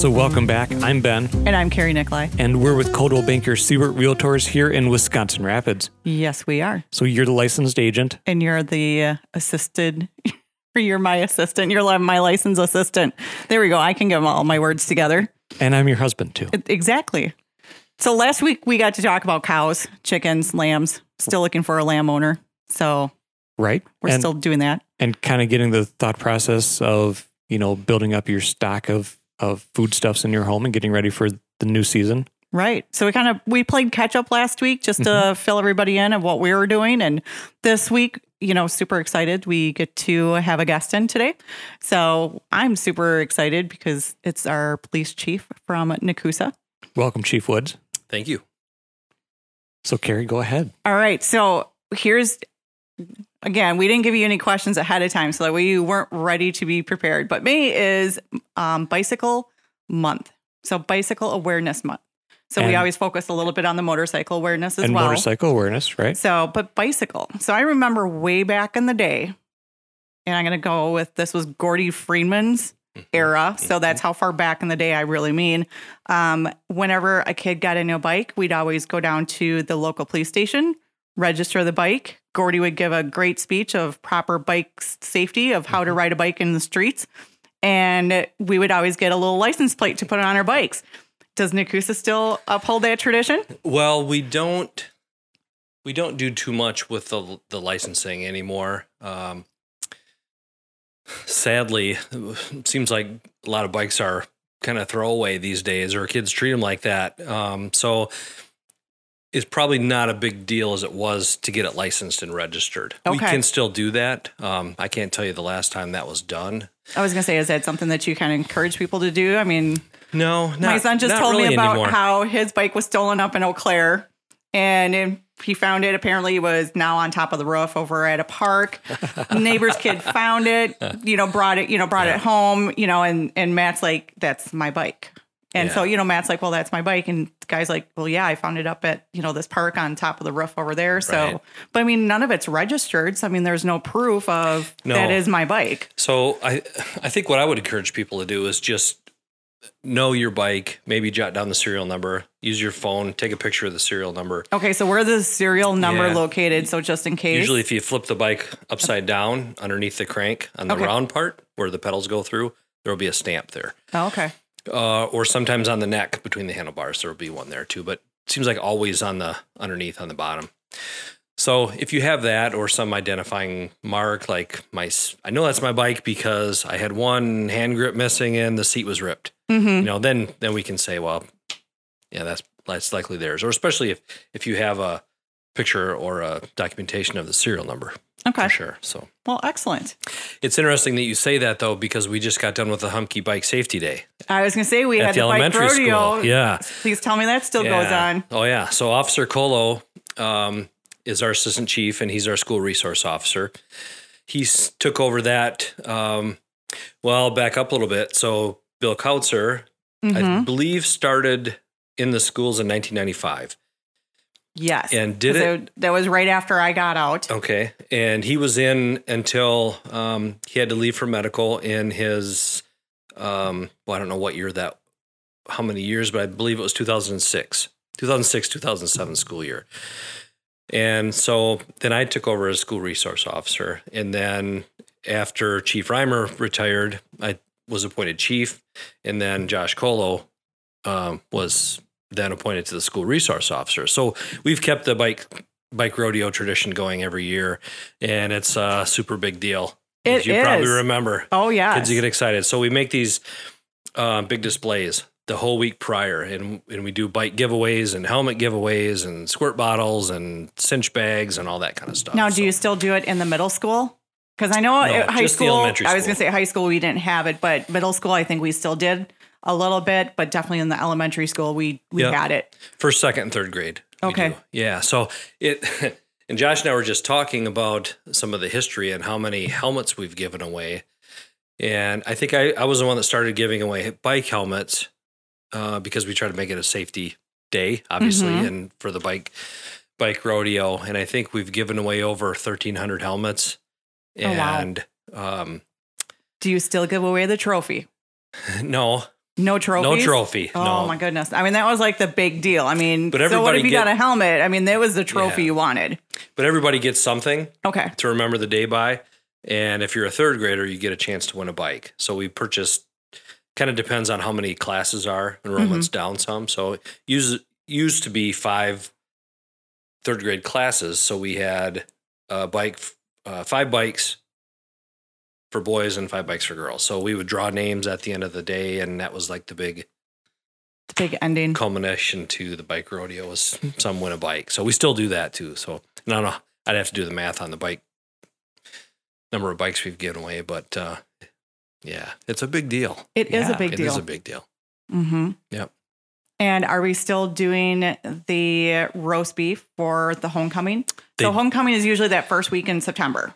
So, welcome back. I'm Ben, And I'm Carrie Nicolai. and we're with Coldwell Banker Siebert Realtors here in Wisconsin Rapids. Yes, we are. So, you're the licensed agent. And you're the uh, assisted, or you're my assistant. You're my licensed assistant. There we go. I can get all my words together. And I'm your husband too. It- exactly. So last week we got to talk about cows, chickens, lambs. Still looking for a lamb owner. So Right? we're and, still doing that. and kind of getting the thought process of, you know, building up your stock of of foodstuffs in your home and getting ready for the new season. Right. So we kind of we played catch up last week just to mm-hmm. fill everybody in of what we were doing and this week, you know, super excited we get to have a guest in today. So I'm super excited because it's our police chief from Nekoosa. Welcome, Chief Woods. Thank you. So, Carrie, go ahead. All right. So here's again, we didn't give you any questions ahead of time so that way you weren't ready to be prepared. But May is um, bicycle month. So bicycle awareness month. So we always focus a little bit on the motorcycle awareness as and well. motorcycle awareness, right? So, but bicycle. So I remember way back in the day, and I'm going to go with this was Gordy Freeman's era. So that's how far back in the day I really mean. Um, whenever a kid got a new bike, we'd always go down to the local police station, register the bike. Gordy would give a great speech of proper bike safety, of how to ride a bike in the streets. And we would always get a little license plate to put on our bikes. Does Nekoosa still uphold that tradition? Well, we don't we don't do too much with the the licensing anymore. Um, sadly, it seems like a lot of bikes are kind of throwaway these days, or kids treat them like that. Um, so it's probably not a big deal as it was to get it licensed and registered. We can still do that. Um, I can't tell you the last time that was done. I was gonna say, is that something that you kind of encourage people to do? I mean, No, not, my son just told me about anymore. how his bike was stolen up in Eau Claire, and he found it. Apparently, it was now on top of the roof over at a park. Neighbor's kid found it. You know, brought it. You know, brought it home. You know, and and Matt's like, "That's my bike." And so, you know, Matt's like, well, that's my bike. And the guy's like, well, yeah, I found it up at, you know, this park on top of the roof over there. So, Right. but I mean, none of it's registered. So, I mean, there's no proof of No. that is my bike. So I I think what I would encourage people to do is just know your bike, maybe jot down the serial number, use your phone, take a picture of the serial number. Okay. So, where the serial number Yeah. located? So, just in case. Usually if you flip the bike upside down underneath the crank on the Okay. round part where the pedals go through, there'll be a stamp there. Oh, okay. Uh, or sometimes on the neck between the handlebars there'll be one there too, but it seems like always on the underneath on the bottom. So if you have that or some identifying mark, like my, I know that's my bike because I had one hand grip missing and the seat was ripped. Mm-hmm. You know, then then we can say, well, yeah, that's that's likely theirs. Or especially if if you have a picture or a documentation of the serial number Okay. for sure. So Well, excellent. it's interesting that you say that though, because we just got done with the Humke Bike Safety Day I was going to say we had the the bike elementary rodeo. school. Yeah. Please tell me that still goes on. Oh yeah. So Officer Colo um, is our assistant chief, and he's our school resource officer. He took over that. Um, well, back up a little bit. So Bill Kautzer, I Mhm. believe, started in the schools in 1995. Yes. And did it- That was right after I got out. Okay, and he was in until um, he had to leave for medical in his. Um, well, I don't know what year that, how many years, but I believe it was 2006, 2006, 2007 school year. And so then I took over as school resource officer, and then after Chief Reimer retired, I was appointed chief, and then Josh Colo um, was then appointed to the school resource officer. So we've kept the bike bike rodeo tradition going every year, and it's a super big deal. It as you probably remember. Oh, yeah. Kids get excited. So we make these uh, big displays the whole week prior, and and we do bike giveaways and helmet giveaways and squirt bottles and cinch bags and all that kind of stuff. Now, do So- you still do it in the middle school? Because I know No, at high just the school, elementary I was going to say high school, we didn't have it, but middle school, I think we still did a little bit, but definitely in the elementary school, we, we Yeah. had it. first, second, and third grade. Okay. Yeah. So it and Josh and I were just talking about some of the history and how many helmets we've given away. And I think I, I was the one that started giving away bike helmets uh, because we try to make it a safety day, obviously, Mhm. and for the bike bike rodeo. And I think we've given away over thirteen hundred helmets. Oh, wow. And um, Do you still give away the trophy? no, No trophy. No trophy. Oh no. my goodness! I mean, that was like the big deal. I mean, But so what everybody if you get- got a helmet? I mean, that was the trophy Yeah. you wanted. But everybody gets something Okay. to remember the day by. And if you're a third grader, you get a chance to win a bike. So we purchased. Kind of depends on how many classes are. Enrollment's Mm-hmm. down some. So used used to be five third grade classes. So we had a bike, uh, five bikes for boys and five bikes for girls. So we would draw names at the end of the day, and that was like the big The big ending. culmination to the bike rodeo was some win a bike. So we still do that too. So I don't know. I'd have to do the math on the bike number of bikes we've given away, but uh, yeah, it's a big deal. It is Yeah, a big deal. It is a big deal. mm-hmm. Yep. And are we still doing the roast beef for the homecoming? so homecoming is usually that first week in September,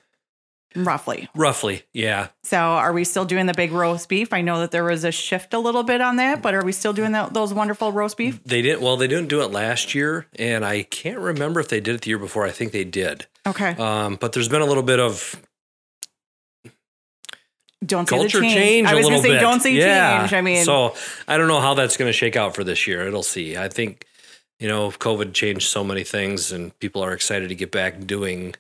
roughly. Roughly, yeah. So are we still doing the big roast beef? I know that there was a shift a little bit on that, but are we still doing those wonderful roast beef? They didn't. Well, they didn't do it last year, and I can't remember if they did it the year before. I think they did. Okay. Um, but there's been a little bit of Don't say culture the change. change I was gonna say bit. don't say yeah. change. I mean, so I don't know how that's going to shake out for this year. It'll see. I think you know, COVID changed so many things, and people are excited to get back doing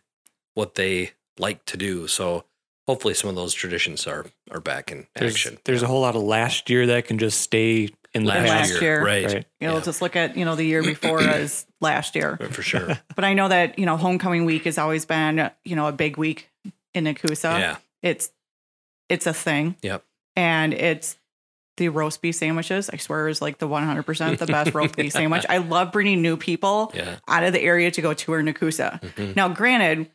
what they like to do. So hopefully, some of those traditions are are back in There's, action. there's a whole lot of last year that can just stay in the last, past. Last year, year. right? Right. you know, Yeah. just look at, you know, the year before as last year. For sure. But I know that, you know, homecoming week has always been, you know, a big week in Nekoosa. yeah. It's it's a thing. Yep. And it's the roast beef sandwiches, I swear is like the 100% the best roast beef sandwich. I love bringing new people Yeah. out of the area to go tour Nekoosa. Mhm. Now, granted,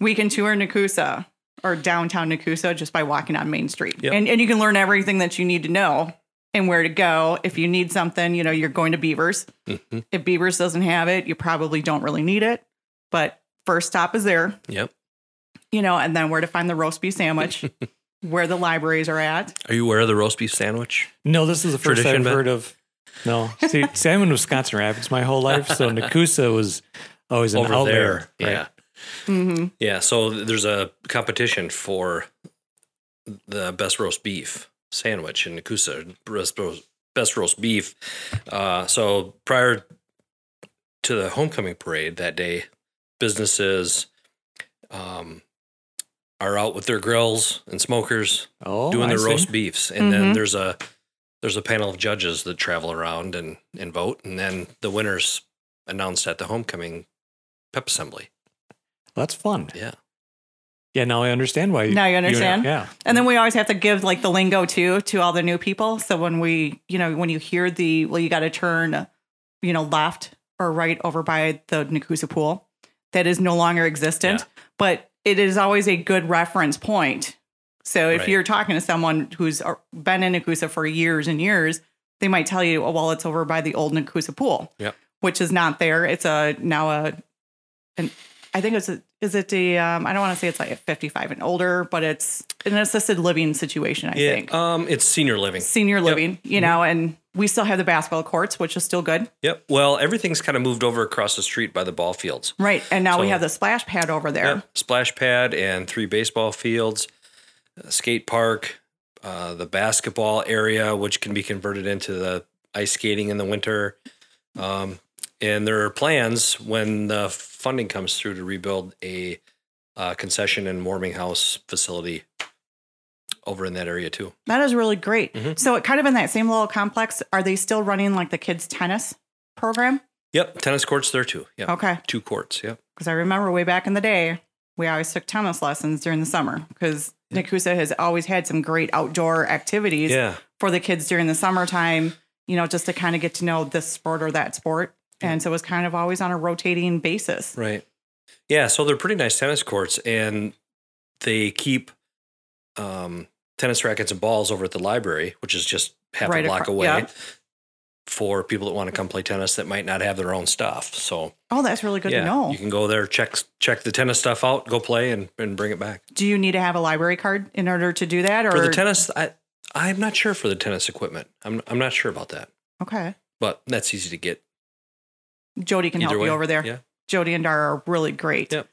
we can tour Nekoosa or downtown Nekoosa just by walking on Main Street. Yep. And, and you can learn everything that you need to know and where to go. If you need something, you know, you're going to Beavers. Mhm. If Beavers doesn't have it, you probably don't really need it. But first stop is there, Yep. you know, and then where to find the roast beef sandwich, where the libraries are at. Are you aware of the roast beef sandwich? No, this is the first Tradition, I've Ben? heard of. No, see, see, I'm in Wisconsin Rapids my whole life, so Nekoosa was always an Over outlier. there. right? Yeah. Hmm Yeah, so there's a competition for the best roast beef sandwich in Nekoosa, best roast, best roast beef. Uh, so prior to the homecoming parade that day, businesses um, are out with their grills and smokers Oh, doing I their see. roast beefs, and then Mhm. there's a there's a panel of judges that travel around and and vote, and then the winners announced at the homecoming pep assembly. That's fun. Yeah. Yeah, now I understand why. Now you understand? yeah. And then we always have to give like the lingo too to all the new people. So when we, you know, when you hear the, well, you got to turn, you know, left or right over by the Nekoosa pool, that is no longer existent, Yeah. but it is always a good reference point. So if Right. you're talking to someone who's uh, been in Nekoosa for years and years, they might tell you, oh, well, it's over by the old Nekoosa pool, Yep. which is not there. It's a now a, an, I think it's a, is it the, um, I don't want to say it's like a 55 and older, but it's an assisted living situation, I Yeah, think. um, it's senior living. Senior living, you know, and we still have the basketball courts, which is still good. Yep. Well, everything's kind of moved over across the street by the ball fields. Right. And now we have the splash pad over there. Yep. Splash pad and three baseball fields, skate park, uh, the basketball area, which can be converted into the ice skating in the winter. Um, and there are plans when the funding comes through to rebuild a uh, concession and warming house facility over in that area too. That is really great. Mhm. So, it kind of in that same little complex, are they still running like the kids' tennis program? Yep. Tennis courts there too. Yeah. Okay. Two courts. Yep. Because I remember way back in the day, we always took tennis lessons during the summer because Nekoosa has always had some great outdoor activities Yeah. for the kids during the summertime, you know, just to kind of get to know this sport or that sport. And so it was kind of always on a rotating basis. Right. Yeah, so they're pretty nice tennis courts, and they keep um, tennis rackets and balls over at the library, which is just half Right a block acro- away, yeah. for people that want to come play tennis that might not have their own stuff. So Oh, that's really good yeah, to know. you can go there, check check the tennis stuff out, go play, and, and bring it back. Do you need to have a library card in order to do that? Or For the tennis, I I'm not sure for the tennis equipment. I'm I'm not sure about that, okay, but that's easy to get. Jody can Either help way, you over there. yeah. Jody and Dara are really great. Yep.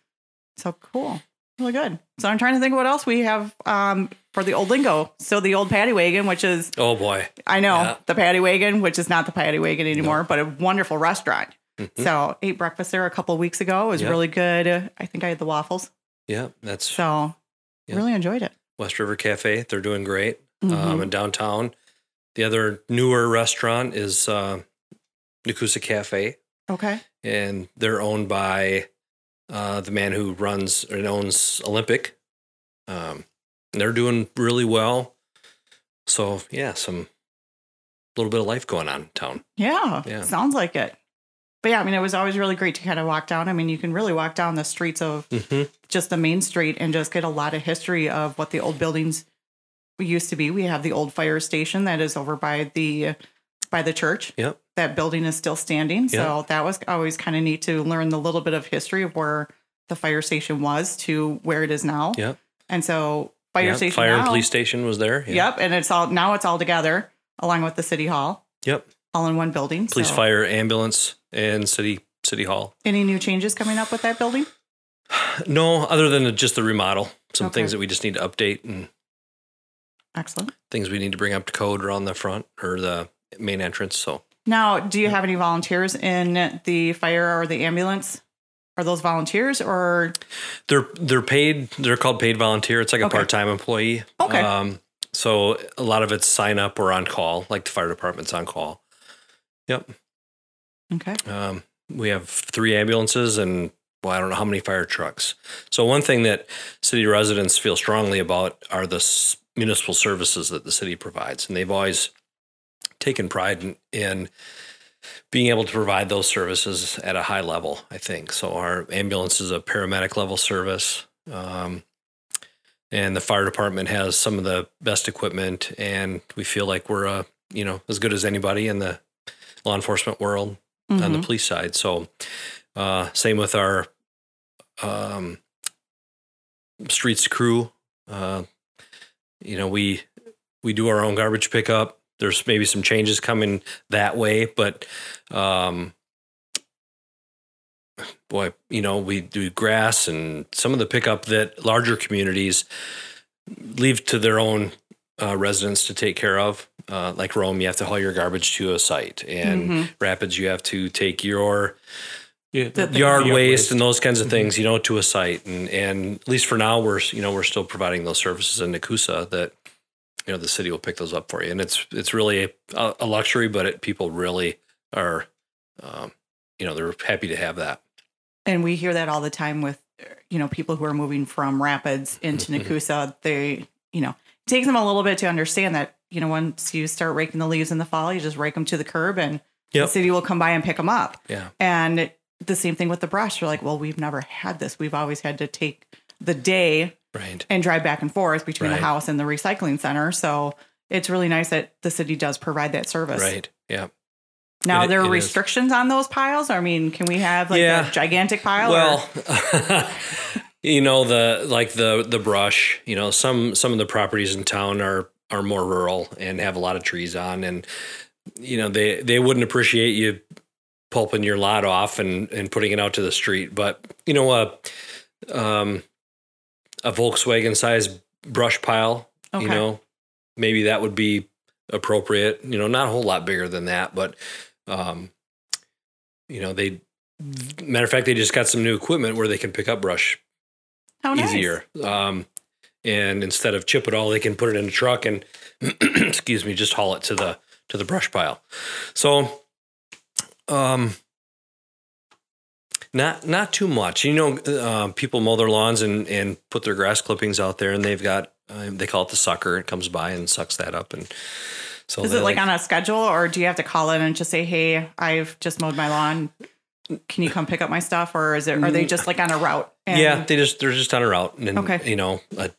So cool. really good. So I'm trying to think of what else we have um, for the old lingo. So the old paddy wagon, which is Oh boy. I know Yeah. the paddy wagon, which is not the paddy wagon anymore, but a wonderful restaurant. Mhm. So ate breakfast there a couple of weeks ago. It was Yeah. really good. I think I had the waffles. Yeah, that's So Yeah. really enjoyed it. West River Cafe. They're doing great. Um, Mhm. in downtown. The other newer restaurant is uh, Nekoosa Cafe, okay. and they're owned by uh, the man who runs and owns Olympic. Um, they're doing really well. So yeah, some little bit of life going on in town. Yeah, Yeah. sounds like it. But yeah, I mean, it was always really great to kind of walk down. I mean, you can really walk down the streets of Mm-hmm. just the main street and just get a lot of history of what the old buildings used to be. We have the old fire station that is over by the by the church. Yep. That building is still standing. So that was always kind of neat to learn the little bit of history of where the fire station was to where it is now. Yep. And so fire Yep, station Fire and police station was there. Yeah. Yep. And it's all now it's all together along with the city hall, Yep. all in one building. Police, So fire, ambulance, and city city hall. Any new changes coming up with that building? No, other than just the remodel. Some Okay. things that we just need to update and Excellent. things we need to bring up to code around the front or the main entrance. So Now, do you have any volunteers in the fire or the ambulance? Are those volunteers or they're they're paid. They're called paid volunteer. It's like a Okay. part time employee. Okay. Um, so a lot of it's sign up or on call, like the fire department's on call. Yep. okay? Um, we have three ambulances and well, I don't know how many fire trucks. So one thing that city residents feel strongly about are the s- municipal services that the city provides, and they've always taken pride in, in being able to provide those services at a high level. I think so. Our ambulance is a paramedic level service. Um, and the fire department has some of the best equipment, and we feel like we're, uh, you know, as good as anybody in the law enforcement world on the Mhm. police side. So, uh, same with our um, streets crew. Uh, you know, we we do our own garbage pickup. There's maybe some changes coming that way, but um, boy, you know, we do grass and some of the pickup that larger communities leave to their own uh, residents to take care of. Uh, like Rome, you have to haul your garbage to a site, and Mhm. Rapids, you have to take your Yeah, The- the- yard Yard waste waste. and those kinds of things, you know, to a site. And and at least for now, we're you know we're still providing those services in Nekoosa that you know the city will pick those up for you, and it's it's really a, a luxury, but it, people really are, um, you know, they're happy to have that. And we hear that all the time with, you know, people who are moving from Rapids into Mhm. Nekoosa. They, you know, it takes them a little bit to understand that, you know, once you start raking the leaves in the fall, you just rake them to the curb and Yep. the city will come by and pick them up. Yeah, And the same thing with the brush. You're like, well, we've never had this. We've always had to take the day right. and drive back and forth between Right. the house and the recycling center. So it's really nice that the city does provide that service. Right. Yeah. Now, It- there are it is. restrictions on those piles. I mean, can we have like Yeah. a gigantic pile? Well, you know the like the the brush. You know some some of the properties in town are are more rural and have a lot of trees on, and you know they they wouldn't appreciate you pulping your lot off and and putting it out to the street. But you know a um a Volkswagen size brush pile. Okay. You know maybe that would be appropriate. You know not a whole lot bigger than that, but um you know they matter of fact they just got some new equipment where they can pick up brush How nice. easier um and instead of chip it all they can put it in a truck and excuse me just haul it to the to the brush pile so um not not too much you know uh, people mow their lawns and and put their grass clippings out there and they've got uh, they call it the sucker it comes by and sucks that up and so Is it like on a schedule or do you have to call in and just say, hey, I've just mowed my lawn. Can you come pick up my stuff? Or is it, are they just like on a route? And- yeah, they just they're just on a route, and then, Okay. you know, a,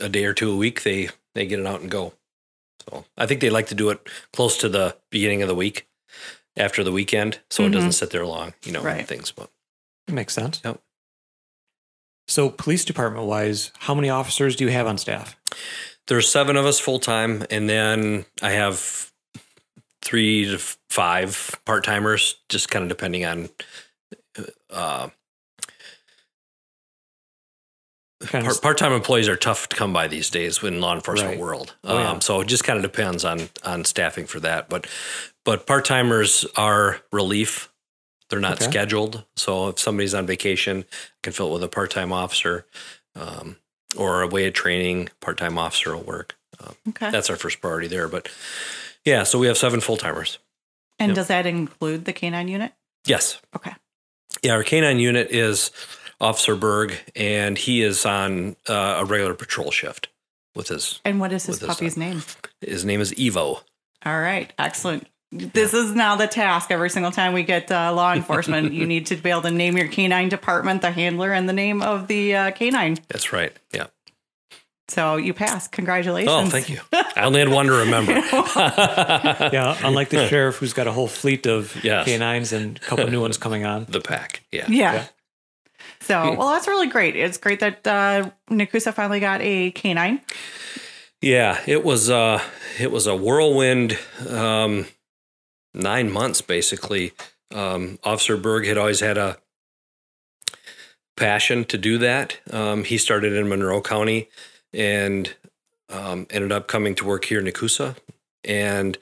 a day or two a week, they they get it out and go. So I think they like to do it close to the beginning of the week, after the weekend, so it Mhm. doesn't sit there long, you know, Right. things. But makes sense. Yep. So, police department wise, how many officers do you have on staff? there's seven of us full time, and then I have three to five part timers, just kind of depending on uh, kind of Part time employees are tough to come by these days in law enforcement Right. world. Oh, yeah. um, so it just kind of depends on on staffing for that. But but part timers are relief. They're not Okay. scheduled. So if somebody's on vacation, I can fill it with a part time officer, um, or away at training. Part time officer will work. Okay. That's our first priority there. But yeah, so we have seven full timers. and yep. does that include the canine unit? Yes. Okay. Yeah, our canine unit is Officer Berg, and he is on uh, a regular patrol shift with his And what is his this puppy's name? his name is Evo. All right, excellent. This is now the task. Every single time we get uh, law enforcement, you need to be able to name your canine department, the handler, and the name of the uh, canine. That's right. Yeah. So you passed. Congratulations. Oh, thank you. I only had one to remember. yeah, unlike the sheriff who's got a whole fleet of Yes. canines and a couple new ones coming on. the pack. Yeah. Yeah. Yeah. So, well, that's really great. It's great that uh, Nekoosa finally got a canine. Yeah, it was uh it was a whirlwind um 9 months basically. Um Officer Berg had always had a passion to do that. Um he started in Monroe County and um ended up coming to work here in Nekoosa and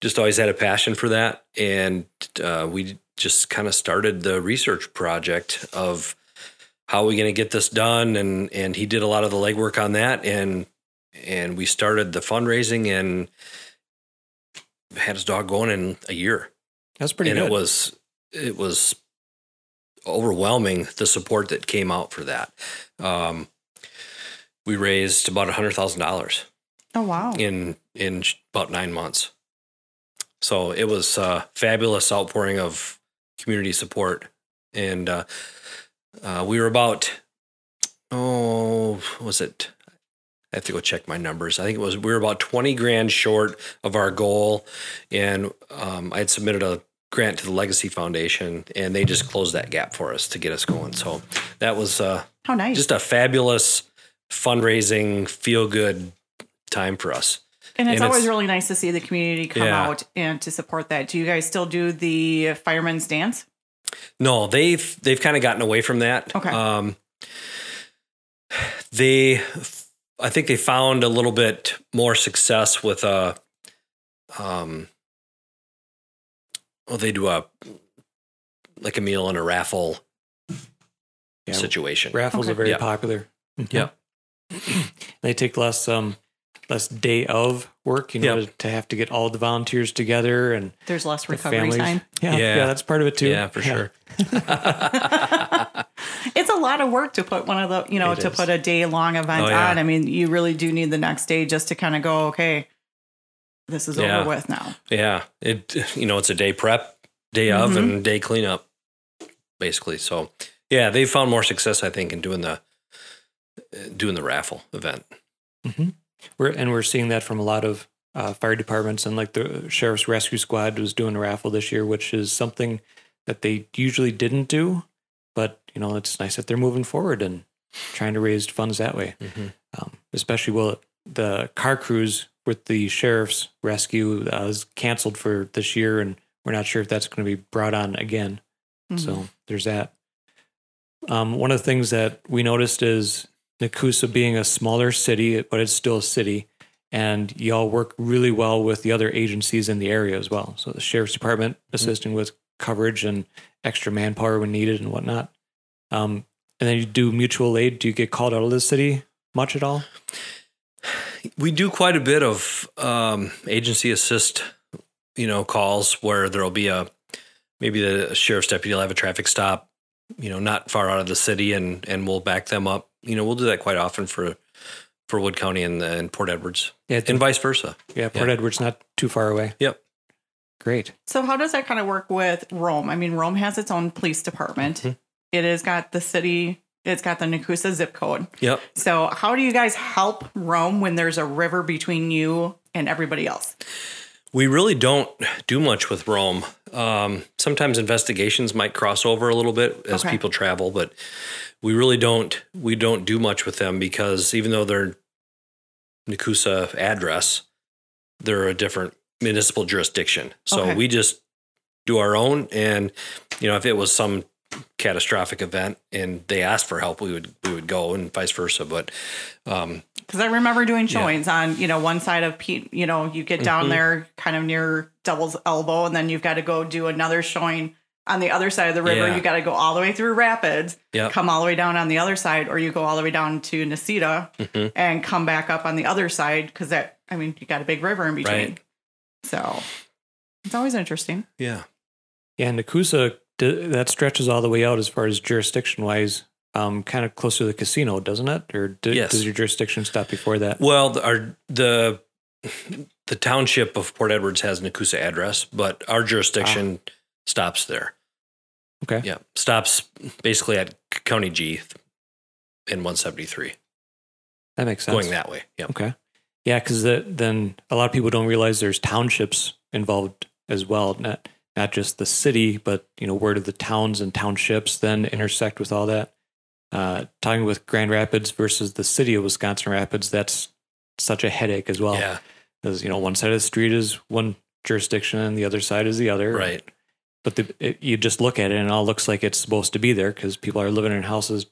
just always had a passion for that and uh we just kind of started the research project of how are we going to get this done and and he did a lot of the legwork on that and and we started the fundraising and had his dog going in a year That's pretty and good. it was it was overwhelming the support that came out for that um, we raised about a hundred thousand dollars Oh, wow. in in about nine months so it was a fabulous outpouring of community support and uh, uh, we were about oh was it I have to go check my numbers. I think it was we were about twenty grand short of our goal, and um, I had submitted a grant to the Legacy Foundation, and they just closed that gap for us to get us going. So that was uh, How nice. just a fabulous fundraising, feel good time for us. and it's and always it's- really nice to see the community come Yeah. out and to support that. Do you guys still do the fireman's dance? No, they've they've kind of gotten away from that. Okay. Um, they, I think they found a little bit more success with a, um, well, they do a like a meal and a raffle Yeah, situation. Raffles Okay. are very Yeah. popular. Mhm. Yeah. they take less um less day of work, you know, Yep. to have to get all the volunteers together and There's less recovery families. time. Yeah, yeah, Yeah. that's part of it too. Yeah, for sure. It's a lot of work to put one of the, you know, It to is. put a day long event Oh, yeah. on. I mean, you really do need the next day just to kind of go, okay, this is Yeah. over with now. Yeah, it you know it's a day prep, day of, Mhm. and day cleanup, basically. So yeah, they found more success, I think, in doing the doing the raffle event. We're and we're seeing that from a lot of uh, fire departments and like the sheriff's rescue squad was doing a raffle this year, which is something that they usually didn't do. But you know, it's nice that they're moving forward and trying to raise funds that way. Um, especially well, the car cruise with the sheriff's rescue uh, is canceled for this year, and we're not sure if that's going to be brought on again. Mhm. So there's that. Um, one of the things that we noticed is Nekoosa being a smaller city, but it's still a city, and y'all work really well with the other agencies in the area as well. So the sheriff's department assisting with coverage and extra manpower when needed and whatnot. Um, and then you do mutual aid. Do you get called out of the city much at all? We do quite a bit of um, agency assist, you know, calls where there'll be a maybe the sheriff's deputy will have a traffic stop, you know, not far out of the city, and and we'll back them up. You know, we'll do that quite often for for Wood County and, and Port Edwards, Yeah, and vice versa. yeah. Port Edward's not too far away. Yep. Great. So how does that kind of work with Rome? I mean, Rome has its own police department. Mhm. It has got the city. It's got the Nekoosa zip code. Yep. So how do you guys help Rome when there's a river between you and everybody else? We really don't do much with Rome. Um, sometimes investigations might cross over a little bit as Okay. people travel, but we really don't. We don't do much with them because even though they're Nekoosa address, they're a different municipal jurisdiction. So Okay. we just do our own. And you know, if it was some catastrophic event and they asked for help, we would we would go and vice versa. But um, Because I remember doing showings on, you know, one side of Pete, you know, you get down Mhm. there kind of near Devil's Elbow, and then you've got to go do another showing on the other side of the river. Yeah. You got to go all the way through Rapids, yeah, come all the way down on the other side, or you go all the way down to Necedah Mhm. and come back up on the other side because that, I mean, you got a big river in between. Right. So it's always interesting. yeah. Yeah, and Nekoosa, that stretches all the way out as far as jurisdiction wise, um, kind of close to the casino, doesn't it? Or d- Yes. does your jurisdiction stop before that? Well, the, our the the township of Port Edwards has Nekoosa address, but our jurisdiction stops there. Okay. Yeah, stops basically at County G in 173, That makes sense. going that way. Yeah. Okay. Yeah, because then a lot of people don't realize there's townships involved as well. Not not just the city, but you know where do the towns and townships then intersect with all that? Uh, talking with Grand Rapids versus the city of Wisconsin Rapids, that's such a headache as well. yeah. Because you know one side of the street is one jurisdiction and the other side is the other. Right. But the, it, you just look at it and it all looks like it's supposed to be there because people are living in houses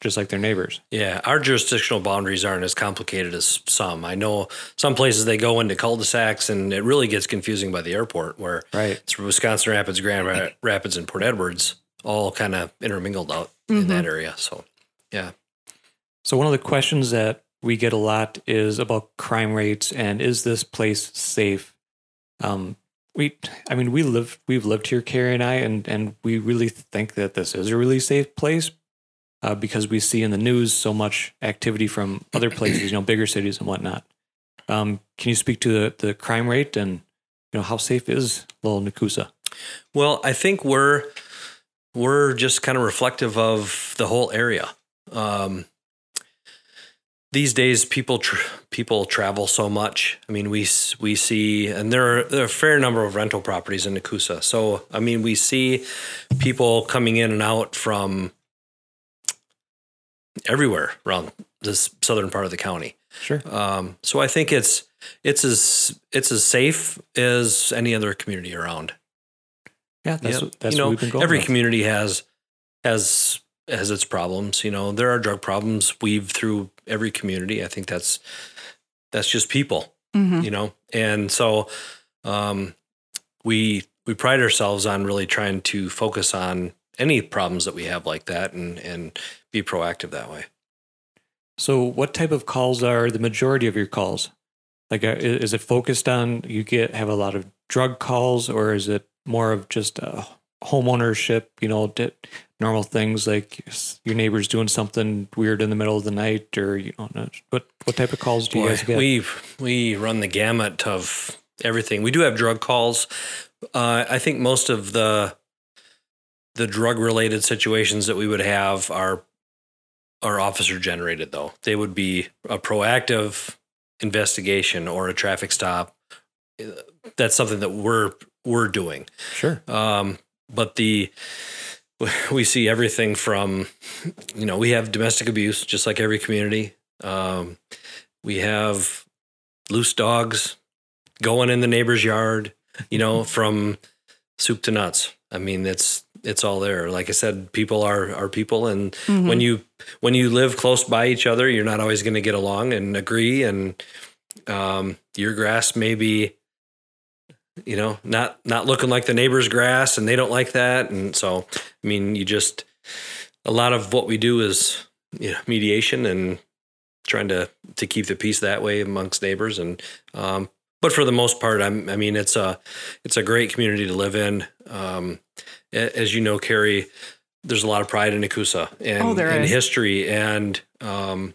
just like their neighbors. Yeah, our jurisdictional boundaries aren't as complicated as some. I know some places they go into cul-de-sacs, and it really gets confusing by the airport, where Right. it's Wisconsin Rapids, Grand Rapids, and Port Edwards all kind of intermingled out in that area. So, yeah, So one of the questions that we get a lot is about crime rates and is this place safe? Um, we, I mean, we live, we've lived here, Carrie and I, and and we really think that this is a really safe place uh, because we see in the news so much activity from other places, you know, bigger cities and whatnot. Um, can you speak to the, the crime rate and you know how safe is Little Nekoosa? Well, I think we're we're just kind of reflective of the whole area. Um, these days, people tr- people travel so much. I mean, we we see, and there are, there are a fair number of rental properties in Nekoosa. So, I mean, we see people coming in and out from everywhere around this southern part of the county. Sure. Um, so, I think it's it's as it's as safe as any other community around. Yeah, that's Yep. what, that's you know, what we've been going. every with. community has has has its problems. You know, there are drug problems weave through every community. I think that's that's just people. Mhm. You know, and so um, we we pride ourselves on really trying to focus on any problems that we have like that and and be proactive that way. So, what type of calls are the majority of your calls? Like, uh, is it focused on you get have a lot of drug calls, or is it more of just uh, home ownership? You know, normal things like your neighbor's doing something weird in the middle of the night, or you know, what what type of calls do you guys get? We we run the gamut of everything. We do have drug calls. Uh, I think most of the the drug related situations that we would have are are officer generated though. They would be a proactive investigation or a traffic stop. Uh, That's something that we're we're doing. sure. Um, but the we see everything from you know we have domestic abuse just like every community. Um, we have loose dogs going in the neighbor's yard. You know from soup to nuts. I mean it's it's all there. Like I said, people are are people, and Mhm. when you when you live close by each other, you're not always going to get along and agree. And um, your grass may be, you know, not not looking like the neighbor's grass, and they don't like that. And so, I mean, you just a lot of what we do is you know, mediation and trying to to keep the peace that way amongst neighbors. And um, but for the most part, I'm, I mean, it's a it's a great community to live in. Um, as you know, Carrie, there's a lot of pride in Nekoosa and, Oh, and history, and um,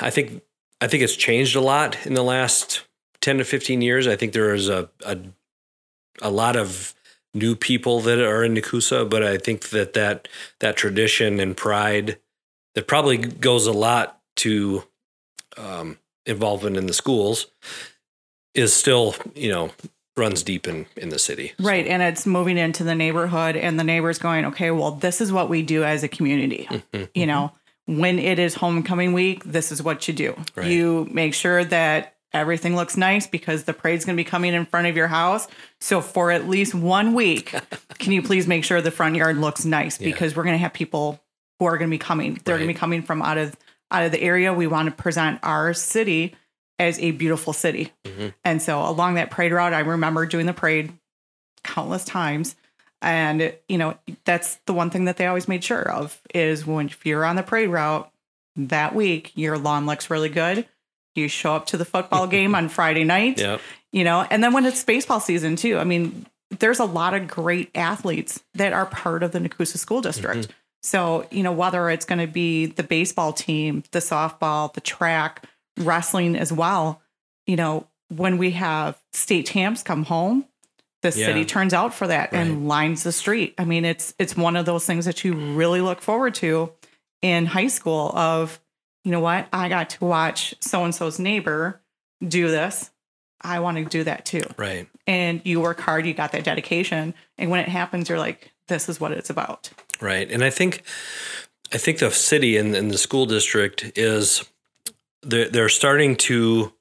I think I think it's changed a lot in the last ten to fifteen years. I think there is a a, a lot of new people that are in Nekoosa, but I think that that that tradition and pride that probably goes a lot to um, involvement in the schools is still you know runs deep in in the city. So, Right. And it's moving into the neighborhood, and the neighbors going, okay, well, this is what we do as a community. mhm. You know, when it is homecoming week, this is what you do. Right. You make sure that everything looks nice because the parade's going to be coming in front of your house. So for at least one week, can you please make sure the front yard looks nice Yeah. because we're going to have people who are going to be coming. They're going to be coming from out of out of the area. We want to present our city as a beautiful city. Mhm. And so along that parade route, I remember doing the parade countless times. And you know, that's the one thing that they always made sure of is when if you're on the parade route that week, your lawn looks really good. You show up to the football game on Friday night, Yeah. you know, and then when it's baseball season too. I mean, there's a lot of great athletes that are part of the Nekoosa School District. So, you know, whether it's going to be the baseball team, the softball, the track, wrestling as well, you know, when we have state champs come home, the Yeah. city turns out for that Right. and lines the street. I mean, it's it's one of those things that you really look forward to in high school of, you know what, I got to watch so and so's neighbor do this. I want to do that too. Right. And you work hard, you got that dedication. And when it happens, you're like, this is what it's about. Right. And I think I think the city and, and the school district is they're they're starting to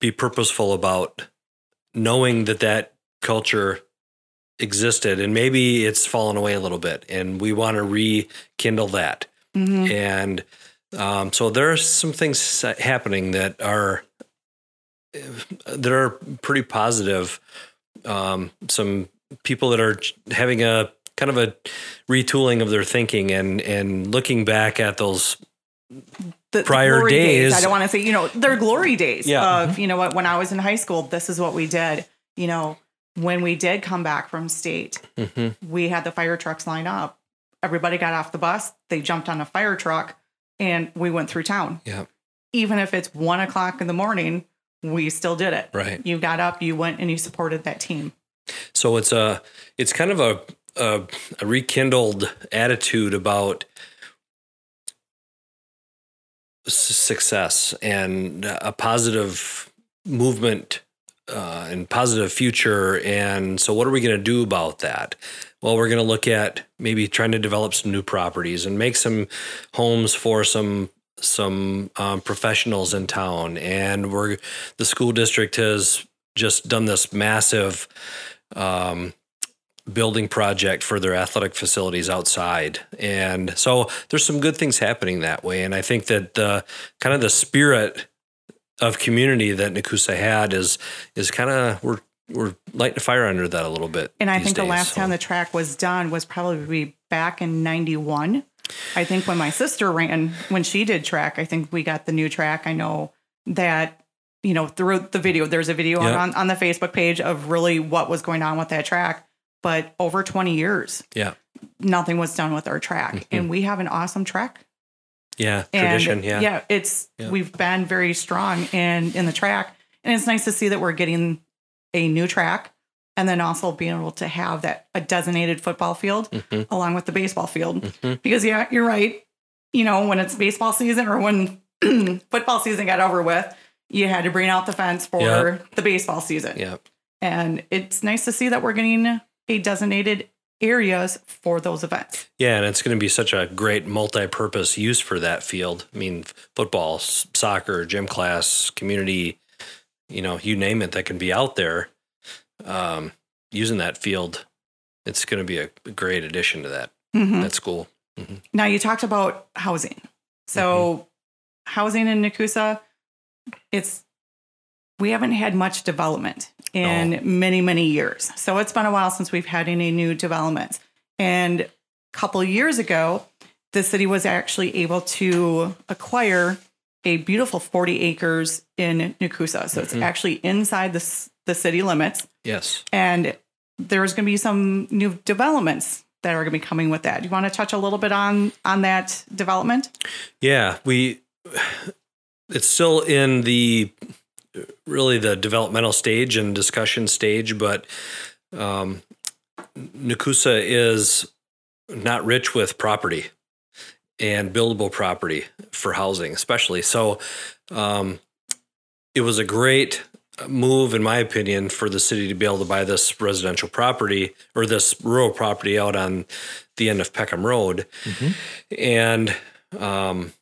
be purposeful about knowing that that culture existed and maybe it's fallen away a little bit and we want to rekindle that Mhm. and um, so there are some things happening that are that are pretty positive. Um, some people that are having a kind of a retooling of their thinking and and looking back at those. the the prior glory days. I don't want to say, you know, they're glory days Yeah. of, you know what, when I was in high school, this is what we did. You know, when we did come back from state, Mhm. we had the fire trucks line up. Everybody got off the bus, they jumped on a fire truck, and we went through town. Yeah. Even if it's one o'clock in the morning, we still did it. Right. You got up, you went and you supported that team. So it's a it's kind of a a, a rekindled attitude about success and a positive movement uh, and positive future. And so, what are we going to do about that? Well, we're going to look at maybe trying to develop some new properties and make some homes for some some um, professionals in town. And we're the school district has just done this massive um, building project for their athletic facilities outside. And so there's some good things happening that way. And I think that the kind of the spirit of community that Nekoosa had is is kind of we're we're lighting a fire under that a little bit. And I think the last so. time the track was done was probably back in 91. I think when my sister ran, when she did track, I think we got the new track. I know that, you know, through the video, there's a video Yeah. on, on the Facebook page of really what was going on with that track. But over 20 years, Yeah. nothing was done with our track. Mhm. And we have an awesome track. yeah And tradition yeah yeah, it's Yeah. we've been very strong in in the track, and it's nice to see that we're getting a new track, and then also being able to have that a designated football field Mhm. along with the baseball field. Mhm. Because yeah, you're right. You know, when it's baseball season or when football season got over with, you had to bring out the fence for Yep. the baseball season, yeah and it's nice to see that we're getting a designated areas for those events. Yeah, and it's going to be such a great multi-purpose use for that field. I mean, football, soccer, gym class, community, you know, you name it, that can be out there um, using that field. It's going to be a great addition to that Mhm. that school. Now you talked about housing. So housing in Nekoosa, it's we haven't had much development in many, many years. So it's been a while since we've had any new developments. And a couple of years ago, the city was actually able to acquire a beautiful 40 acres in Nekoosa. So it's Mhm. actually inside the, the city limits Yes. and there's going to be some new developments that are going to be coming with that. Do you want to touch a little bit on on that development? Yeah, we it's still in the really the developmental stage and discussion stage, but um, Nekoosa is not rich with property and buildable property for housing, especially. So um, it was a great move, in my opinion, for the city to be able to buy this residential property or this rural property out on the end of Peckham Road. And um,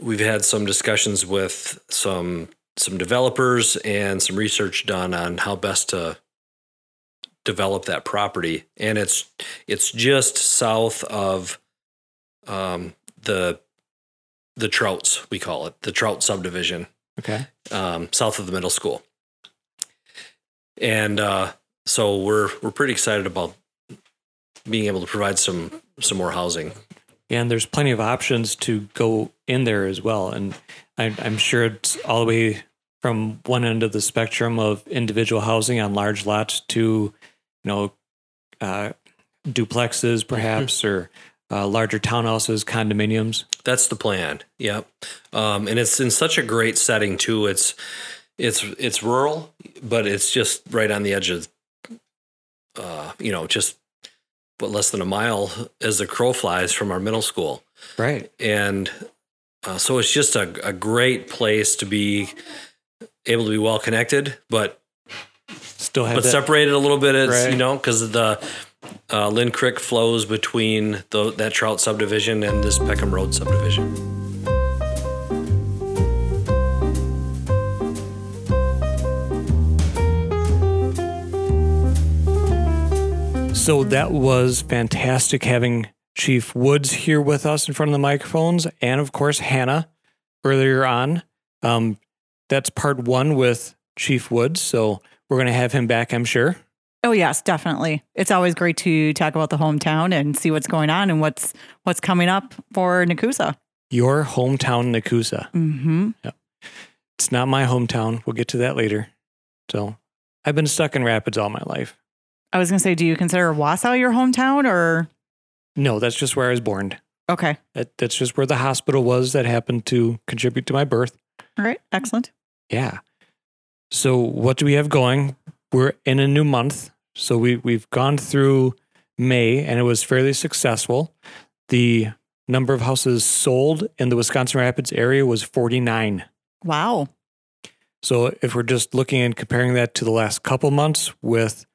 we've had some discussions with some some developers and some research done on how best to develop that property, and it's it's just south of um, the the Trouts we call it the Trout subdivision, Okay. um, south of the middle school, and uh, so we're we're pretty excited about being able to provide some some more housing. And there's plenty of options to go in there as well. And I, I'm sure it's all the way from one end of the spectrum of individual housing on large lots to, you know, uh, duplexes perhaps or uh, larger townhouses, condominiums. That's the plan. Yep. Um, and it's in such a great setting too. It's it's it's rural, but it's just right on the edge of uh, you know, just but less than a mile as the crow flies from our middle school. Right. And uh, so it's just a, a great place to be able to be well connected, but Still have but that. separated a little bit as Right. you know because the uh, Lynn Creek flows between the, that Trout subdivision and this Peckham Road subdivision. So that was fantastic having Chief Woods here with us in front of the microphones, and of course Hannah earlier on. Um, that's part one with Chief Woods, so we're going to have him back, I'm sure. Oh yes, definitely. It's always great to talk about the hometown and see what's going on and what's what's coming up for Nekoosa. Your hometown, Nekoosa. Mm-hmm. It's not my hometown. We'll get to that later. So I've been stuck in Rapids all my life. I was gonna say, do you consider Wausau your hometown or No, that's just where I was born. okay? That, that's just where the hospital was that happened to contribute to my birth. All right, excellent. Yeah. So what do we have going? We're in a new month. So we we've gone through May and it was fairly successful. The number of houses sold in the Wisconsin Rapids area was 49. Wow. So if we're just looking and comparing that to the last couple months with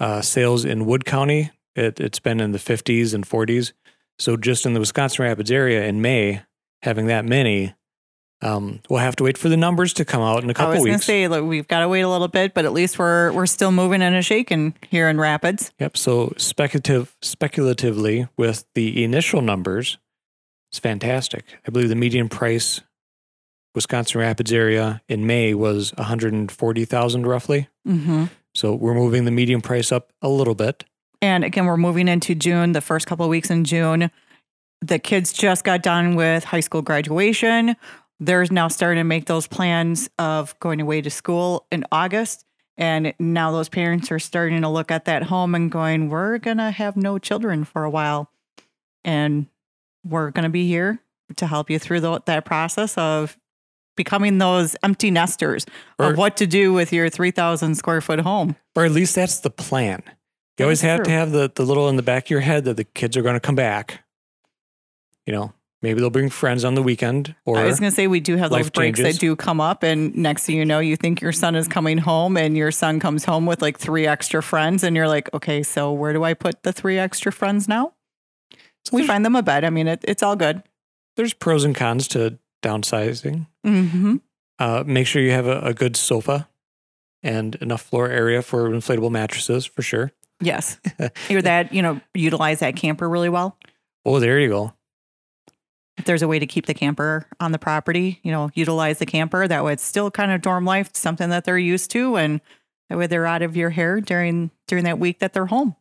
uh, sales in Wood County, it, it's been in the 50s and 40s. So just in the Wisconsin Rapids area in May, having that many, um, we'll have to wait for the numbers to come out in a couple weeks. I was gonna weeks. say look, we've got to wait a little bit, but at least we're we're still moving and a shaking here in Rapids. Yep. So speculative, speculatively, with the initial numbers, it's fantastic. I believe the median price, Wisconsin Rapids area in May was one hundred and forty thousand roughly. Mm-hmm. So we're moving the median price up a little bit. And again, we're moving into June, the first couple of weeks in June. The kids just got done with high school graduation. They're now starting to make those plans of going away to school in August. And now those parents are starting to look at that home and going, we're going to have no children for a while. And we're going to be here to help you through tho- that process of becoming those empty nesters Or- of what to do with your 3,000 square foot home. Or at least that's the plan. You always have to have the, the little in the back of your head that the kids are going to come back. You know, maybe they'll bring friends on the weekend or I was going to say we do have those life breaks changes. that do come up, and next thing you know, you think your son is coming home, and your son comes home with like three extra friends, and you're like, okay, so where do I put the three extra friends now? So We find them a bed. I mean, it, it's all good. there's pros and cons to downsizing. hmm Uh, make sure you have a, a good sofa and enough floor area for inflatable mattresses for sure. Yes, or that you know utilize that camper really well. Oh, there you go. If there's a way to keep the camper on the property, you know, utilize the camper. That way, it's still kind of dorm life, something that they're used to, and that way they're out of your hair during during that week that they're home.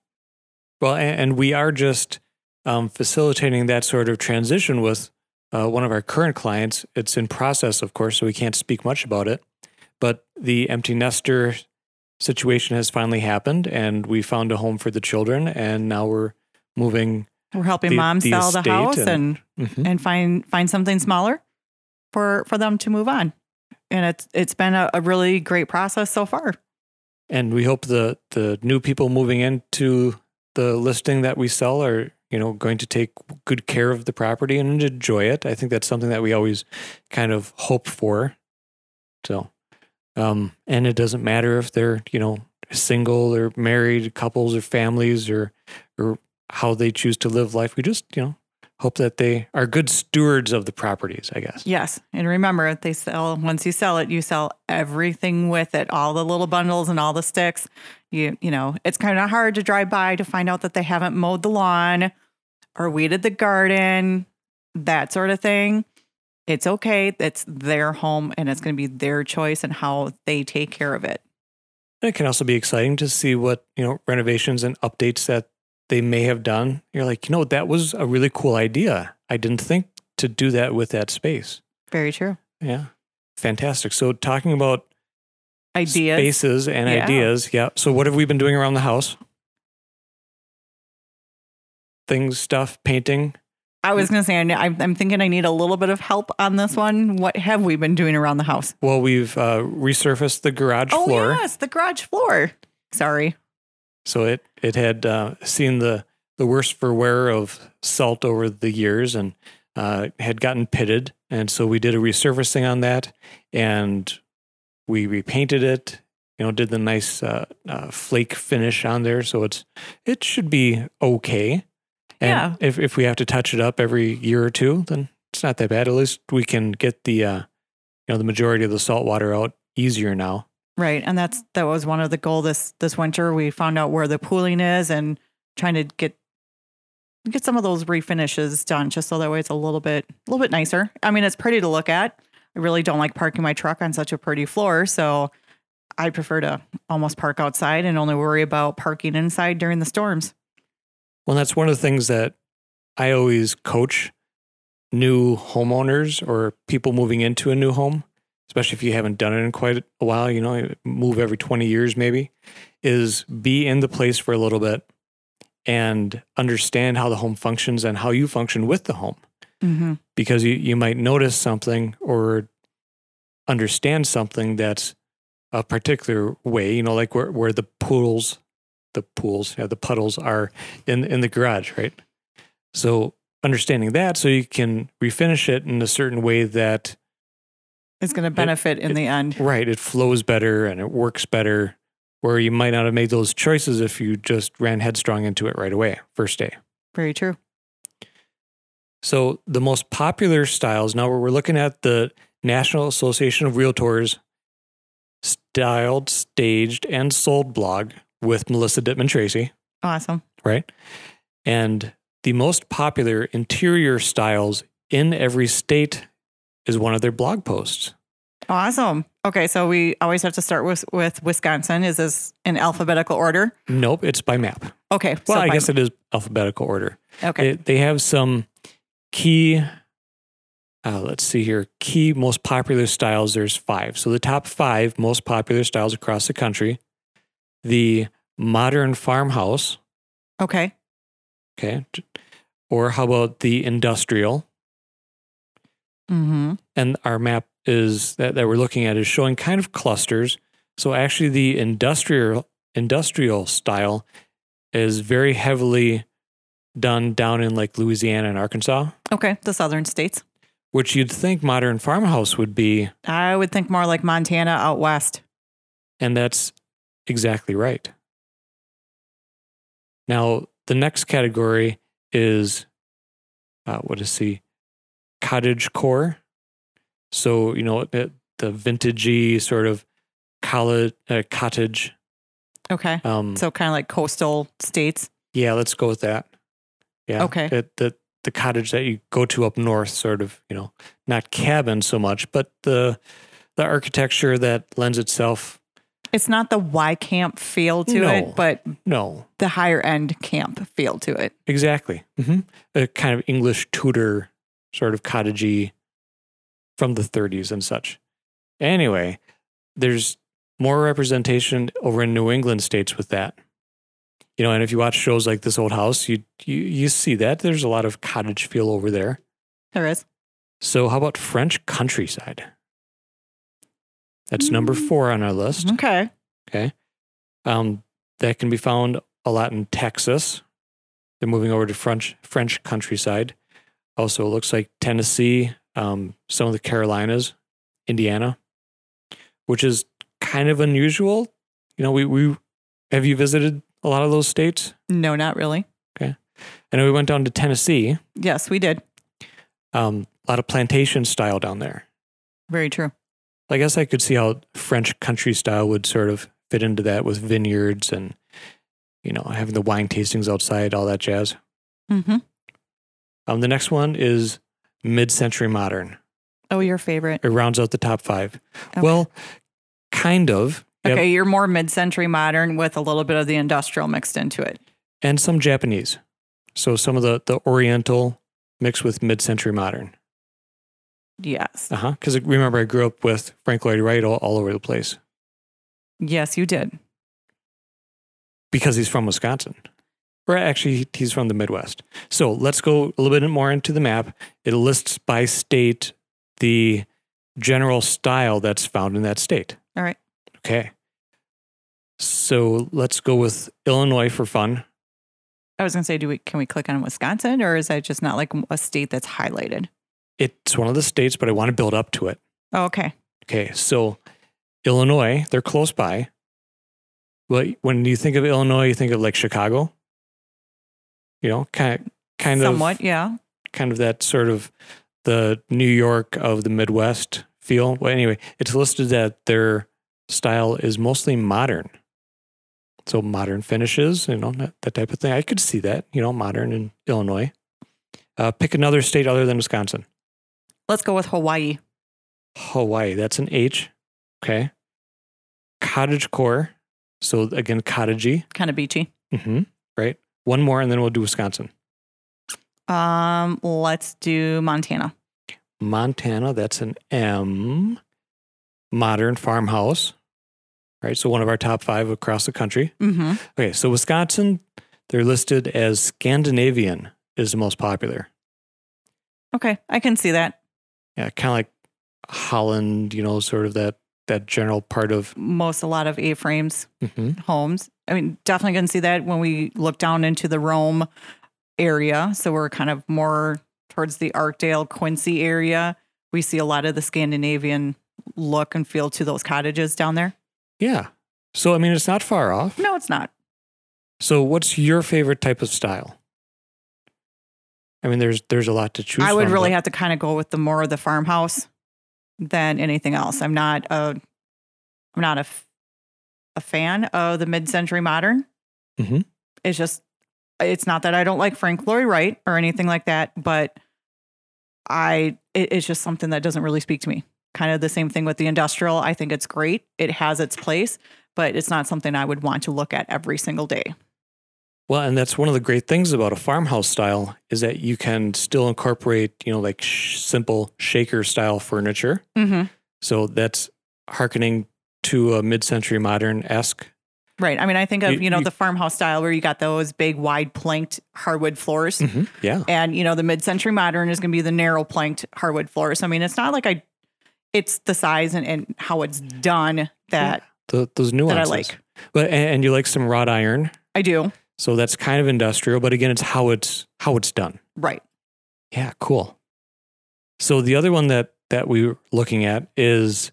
Well, and, we are just um, facilitating that sort of transition with uh, one of our current clients. It's in process, of course, so we can't speak much about it. But the empty nester situation has finally happened, and we found a home for the children, and now we're moving. We're helping The- mom the sell the house and- and Mhm. and find find something smaller for for them to move on. And it's it's been a, a really great process so far. And we hope the the new people moving into the listing that we sell are you know going to take good care of the property and enjoy it. I think that's something that we always kind of hope for. So, um, and it doesn't matter if they're you know single or married couples or families or or how they choose to live life. We just you know hope that they are good stewards of the properties, I guess. Yes. And remember, they sell once you sell it, you sell everything with it, all the little bundles and all the sticks. You you know, it's kind of hard to drive by to find out that they haven't mowed the lawn or weeded the garden, that sort of thing. It's okay. It's their home and it's going to be their choice and how they take care of it. It can also be exciting to see what, you know, renovations and updates that they may have done. You're like, you know, that was a really cool idea. I didn't think to do that with that space. Very true. Yeah. Fantastic. So talking about Ideas. spaces and Yeah. ideas. Yeah. So what have we been doing around the house? Things, stuff, painting. I was going to say, I'm thinking I need a little bit of help on this one. What have we been doing around the house? Well, we've uh, resurfaced the garage Oh, floor. yes, the garage floor. Sorry. So it it had uh, seen the the worst for wear of salt over the years and uh, had gotten pitted, and so we did a resurfacing on that, and we repainted it. You know, did the nice uh, uh, flake finish on there, so it's it should be okay. And Yeah. if if we have to touch it up every year or two, then it's not that bad. At least we can get the uh, you know the majority of the salt water out easier now. Right, and that's that was one of the goal this this winter. We found out where the pooling is and trying to get get some of those refinishes done, just so that way it's a little bit a little bit nicer. I mean, it's pretty to look at. I really don't like parking my truck on such a pretty floor, so I prefer to almost park outside and only worry about parking inside during the storms. Well, that's one of the things that I always coach new homeowners or people moving into a new home, especially if you haven't done it in quite a while, you know, move every 20 years maybe, is be in the place for a little bit and understand how the home functions and how you function with the home. Mm-hmm. Because you, you might notice something or understand something that's a particular way, you know, like where, where the pools, the pools, yeah, the puddles are in in the garage, right? So understanding that, so you can refinish it in a certain way that It's going to benefit in it- the end. right, it flows better and it works better. Where you might not have made those choices if you just ran headstrong into it right away, first day. Very true. So the most popular styles now we're looking at the National Association of Realtors styled, staged, and sold blog with Melissa Dittmann Tracey. Awesome. right? And the most popular interior styles in every state is one of their blog posts. Awesome. Okay, so we always have to start with with Wisconsin. Is this in alphabetical order? Nope, it's by map. Okay. Well, so I guess it is alphabetical order. Okay. They, they have some key, uh, let's see here, key most popular styles. There's five. So the top five most popular styles across the country the modern farmhouse, okay. okay? Or how about the industrial? Mm-hmm. and our map is that, that we're looking at is showing kind of clusters. So actually the industrial industrial style is very heavily done down in like Louisiana and Arkansas, Okay. The southern states. which you'd think modern farmhouse would be, I would think more like Montana out west. and that's exactly right. Now, the next category is uh, what is the cottage core. So, you know, the, the vintagey sort of college, uh, cottage. Okay. Um, So kind of like coastal states. yeah, let's go with that. Yeah. Okay. The, the, the cottage that you go to up north, sort of, you know, not cabin so much, but the, the architecture that lends itself. It's not the Y camp feel to No. it, but No, the higher end camp feel to it. Exactly. hmm A kind of English Tudor sort of cottagey from the 30s and such. Anyway, there's more representation over in New England states with that. You know, and if you watch shows like This Old House, you you you see that there's a lot of cottage feel over there. There is. So how about French countryside? That's number Mm. four on our list. Okay. Okay. Um, that can be found a lot in Texas. They're moving over to French French countryside. Also, it looks like Tennessee, um, some of the Carolinas, Indiana, which is kind of unusual. You know, we we have you visited a lot of those states? No, not really. Okay. And then we went down to Tennessee. Yes, we did. Um, a lot of plantation style down there. Very true. I guess I could see how French country style would sort of fit into that with vineyards and you know having the wine tastings outside, all that jazz. Mm-hmm. Um, the next one is mid-century modern. Oh, your favorite. It rounds out the top five. Okay. Well, kind of. Yep. Okay, you're more mid-century modern with a little bit of the industrial mixed into it. and some Japanese. So some of the the Oriental mixed with mid-century modern. Yes. Uh huh. Because remember, I grew up with Frank Lloyd Wright all, all over the place Yes, you did. because he's from Wisconsin. Or actually, he's from the Midwest. So let's go a little bit more into the map. It lists by state the general style that's found in that state. All right. Okay. So let's go with Illinois for fun. I was gonna say, do we can we click on Wisconsin or is that just not like a state that's highlighted? It's one of the states, but I want to build up to it. Oh, okay. Okay, so Illinois, they're close by. Well, when you think of Illinois, you think of like Chicago. You know, kind of, kind Somewhat, of, yeah. kind of that sort of the New York of the Midwest feel. Well, anyway, it's listed that their style is mostly modern. So modern finishes, you know, that, that type of thing. I could see that, you know, modern in Illinois. Uh, pick another state other than Wisconsin. Let's go with Hawaii. Hawaii. That's an H. Okay. Cottage core. So again, cottagey. Kind of beachy. hmm Right. One more, and then we'll do Wisconsin. Um, let's do Montana. Montana. That's an M. Modern farmhouse. Right. So one of our top five across the country. Mm-hmm. Okay. So Wisconsin, they're listed as Scandinavian is the most popular. Okay, I can see that. Yeah. Kind of like Holland. You know, sort of that that general part of. Most a lot of A-frames Mhm. homes. I mean, definitely going to see that when we look down into the Rome area. So we're kind of more towards the Arkdale, Quincy area. We see a lot of the Scandinavian look and feel to those cottages down there. Yeah. So I mean, it's not far off. No, it's not. So, what's your favorite type of style? I mean, there's there's a lot to choose. I would from, really have to kind of go with the more of the farmhouse than anything else. I'm not a, I'm not a, a fan of the mid-century modern. Mhm. It's just, it's not that I don't like Frank Lloyd Wright or anything like that, but I, it, it's just something that doesn't really speak to me. Kind of the same thing with the industrial. I think it's great. It has its place, but it's not something I would want to look at every single day. Well, and that's one of the great things about a farmhouse style is that you can still incorporate, you know, like sh- simple shaker style furniture. Mm-hmm. So that's harkening to a mid-century modern esque. Right. I mean, I think of, You- you, know, you- the farmhouse style where you got those big, wide planked hardwood floors. Yeah, And, you know, the mid century modern is going to be the narrow planked hardwood floors. I mean, it's not like I, it's the size and, and how it's done that Th those that. I like. But and, and you like some wrought iron, I do. So that's kind of industrial. But again, it's how it's how it's done. Right. Yeah, cool. So the other one that that we we're looking at is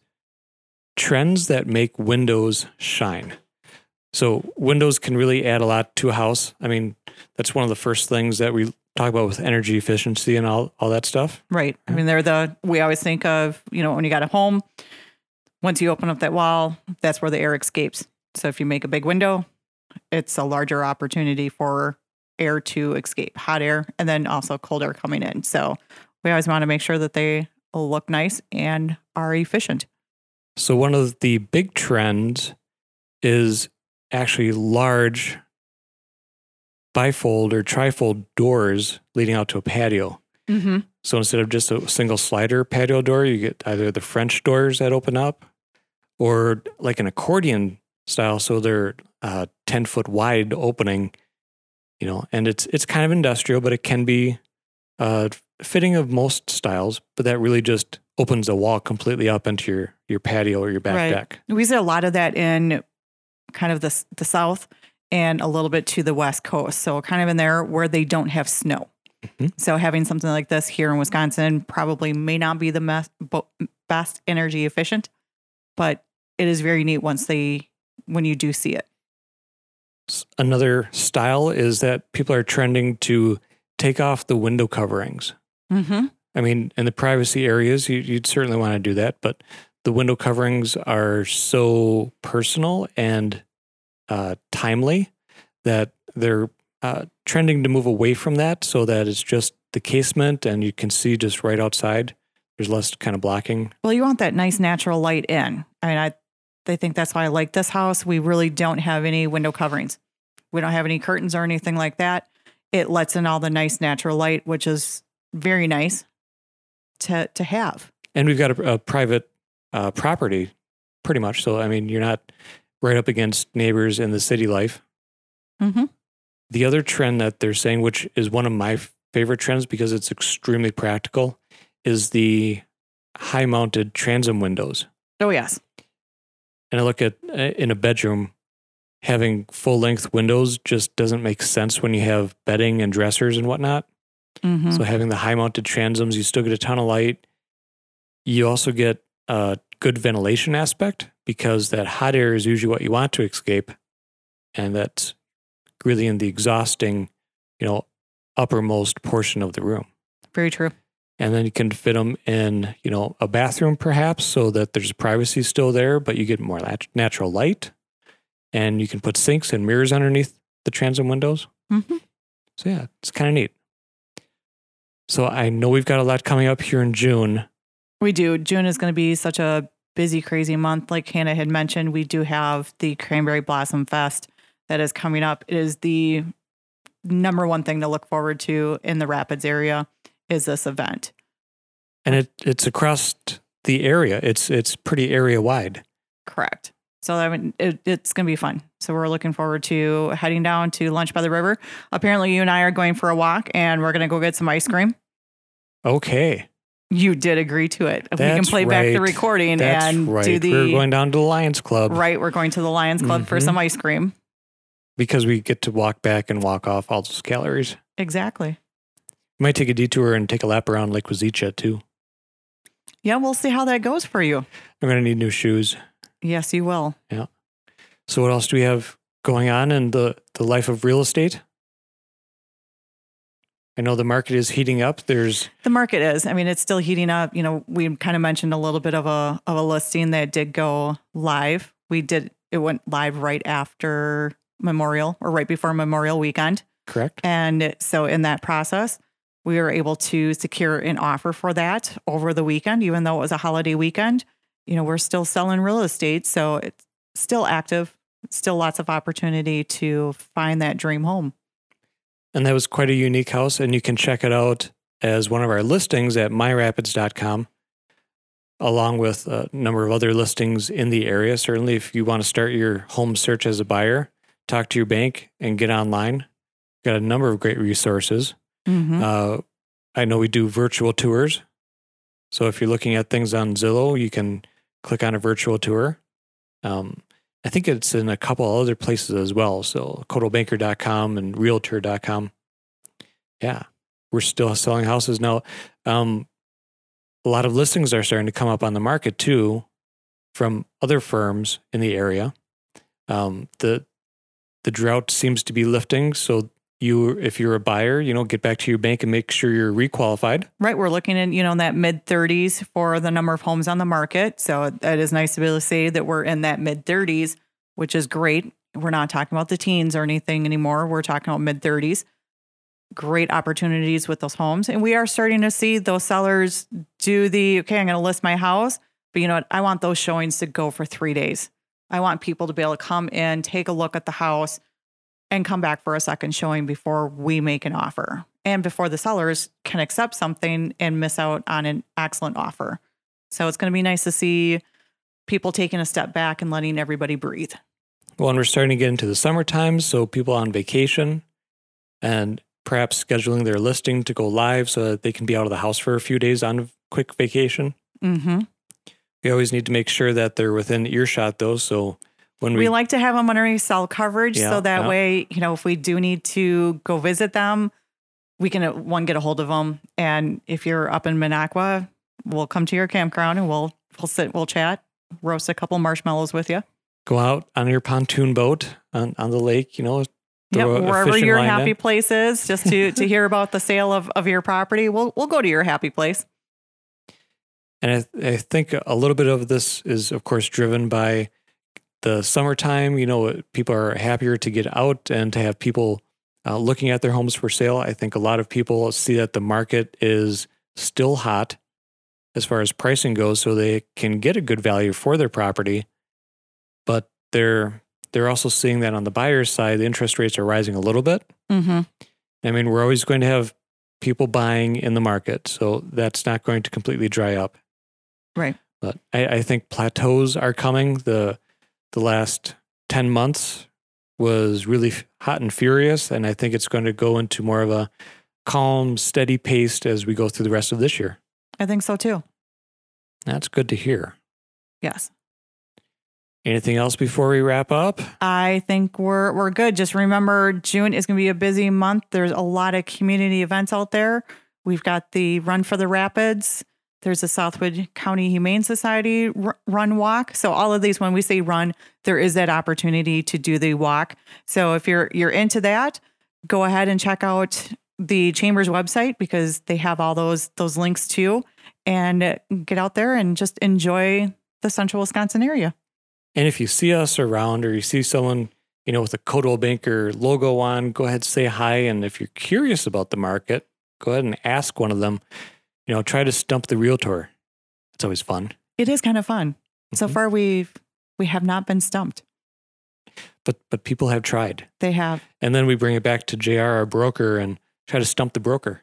trends that make windows shine. So windows can really add a lot to a house. I mean, that's one of the first things that we talk about with energy efficiency and all all that stuff. Right. I mean, they're the, we always think of, you know, when you got a home, once you open up that wall, that's where the air escapes. So if you make a big window, it's a larger opportunity for air to escape, hot air, and then also cold air coming in. So we always want to make sure that they look nice and are efficient. So one of the big trends is actually large bifold or trifold doors leading out to a patio. Mm-hmm. So instead of just a single slider patio door, you get either the French doors that open up or like an accordion style. So they're uh, 10 foot wide opening, you know, and it's, it's kind of industrial, but it can be uh, fitting of most styles, but that really just opens the wall completely up into your, your patio or your back Right. deck. We see a lot of that in kind of the the south and a little bit to the west coast. So kind of in there where they don't have snow. Mhm. So having something like this here in Wisconsin probably may not be the best, best energy efficient, but it is very neat once they when you do see it. Another style is that people are trending to take off the window coverings. Mm-hmm. I mean, in the privacy areas, you, you'd certainly want to do that, but the window coverings are so personal and uh, timely that they're uh, trending to move away from that so that it's just the casement and you can see just right outside. There's less kind of blocking. Well, you want that nice natural light in. I mean, I they think that's why I like this house. We really don't have any window coverings. We don't have any curtains or anything like that. It lets in all the nice natural light, which is very nice to to have. And we've got a, a private uh, property pretty much. So, I mean, you're not right up against neighbors in the city life. Mm-hmm. The other trend that they're saying, which is one of my favorite trends because it's extremely practical, is the high mounted transom windows. Oh yes. And I look at uh, in a bedroom, having full length windows just doesn't make sense when you have bedding and dressers and whatnot. Mm-hmm. So having the high mounted transoms, you still get a ton of light. You also get a good ventilation aspect because that hot air is usually what you want to escape. And that's really in the exhausting, you know, uppermost portion of the room. very true. And then you can fit them in, you know, a bathroom perhaps so that there's privacy still there, but you get more nat- natural light. And you can put sinks and mirrors underneath the transom windows. Mm-hmm. So yeah, it's kind of neat. So I know we've got a lot coming up here in June. We do. June is going to be such a busy, crazy month. Like Hannah had mentioned, we do have the Cranberry Blossom Fest that is coming up. It is the number one thing to look forward to in the Rapids area is this event. And it it's across the area. It's it's pretty area wide. Correct. So I mean, it, it's going to be fun. So we're looking forward to heading down to lunch by the river. Apparently, you and I are going for a walk, and we're going to go get some ice cream. Okay. You did agree to it. we can That's play back the recording That's and right. do the We're going down to the Lions Club right. We're going to the Lions Club for Mhm. some ice cream. because we get to walk back and walk off all those calories. Exactly. We might take a detour and take a lap around Lake Wazeecha too. Yeah, we'll see how that goes for you. I'm gonna need new shoes. Yes, you will. Yeah. So what else do we have going on in the, the life of real estate? I know the market is heating up. There's The market is. I mean, it's still heating up. You know, we kind of mentioned a little bit of a of a listing that did go live. We did it went live right after Memorial or right before Memorial weekend. correct. And so in that process, we were able to secure an offer for that over the weekend, even though it was a holiday weekend. You know, we're still selling real estate, so it's still active, still lots of opportunity to find that dream home. And that was quite a unique house. And you can check it out as one of our listings at myrapids.com, along with a number of other listings in the area. Certainly, if you want to start your home search as a buyer, talk to your bank and get online. Got a number of great resources. Mm-hmm. Uh, I know we do virtual tours. So if you're looking at things on Zillow, you can click on a virtual tour. Um, I think it's in a couple other places as well. So coldwellbanker.com and realtor.com. Yeah, we're still selling houses now. Um, a lot of listings are starting to come up on the market too from other firms in the area. Um, the the drought seems to be lifting, so you if you're a buyer, you know, get back to your bank and make sure you're requalified. Right. We're looking at, you know, in that mid 30s for the number of homes on the market. So that is nice to be able to say that we're in that mid 30s, which is great. We're not talking about the teens or anything anymore. We're talking about mid 30s. Great opportunities with those homes. And we are starting to see those sellers do the, okay, I'm going to list my house, but you know what? I want those showings to go for three days. I want people to be able to come in, take a look at the house, and come back for a second showing before we make an offer and before the sellers can accept something and miss out on an excellent offer. So it's going to be nice to see people taking a step back and letting everybody breathe. Well, and we're starting to get into the summertime, so people on vacation and perhaps scheduling their listing to go live so that they can be out of the house for a few days on a quick vacation. Mm-hmm. We always need to make sure that they're within earshot, though. So when We, we, like to have them underneath cell coverage Yeah, so that yeah. way, you know, if we do need to go visit them, we can uh, one get a hold of them. And if you're up in Minocqua, we'll come to your campground and we'll we'll sit, we'll chat, roast a couple marshmallows with you. go out on your pontoon boat on, on the lake, you know, Yep, a wherever your happy in. place is, just to to hear about the sale of, of your property, we'll we'll go to your happy place. And I, I think a little bit of this is, of course, driven by the summertime. You know, people are happier to get out and to have people uh, looking at their homes for sale. I think a lot of people see that the market is still hot as far as pricing goes, so they can get a good value for their property. But they're they're also seeing that on the buyer's side, the interest rates are rising a little bit. Mm-hmm. I mean, we're always going to have people buying in the market, so that's not going to completely dry up. Right. But I, I think plateaus are coming. the The last ten months was really hot and furious, and I think it's going to go into more of a calm, steady pace as we go through the rest of this year. I think so too. That's good to hear. Yes. Anything else before we wrap up? I think we're we're good. Just remember June is going to be a busy month. There's a lot of community events out there. We've got the Run for the Rapids. There's a Southwood County Humane Society r- run walk. So all of these when we say run, there is that opportunity to do the walk. So if you're you're into that, go ahead and check out the chamber's website because they have all those those links too and get out there and just enjoy the central Wisconsin area. And if you see us around or you see someone, you know, with a Coldwell Banker logo on, go ahead, and say hi. And if you're curious about the market, go ahead and ask one of them. You know, try to stump the realtor. It's always fun. It is kind of fun. So Mhm. far we've we have not been stumped. But but people have tried. They have And then we bring it back to JR, our broker, and try to stump the broker.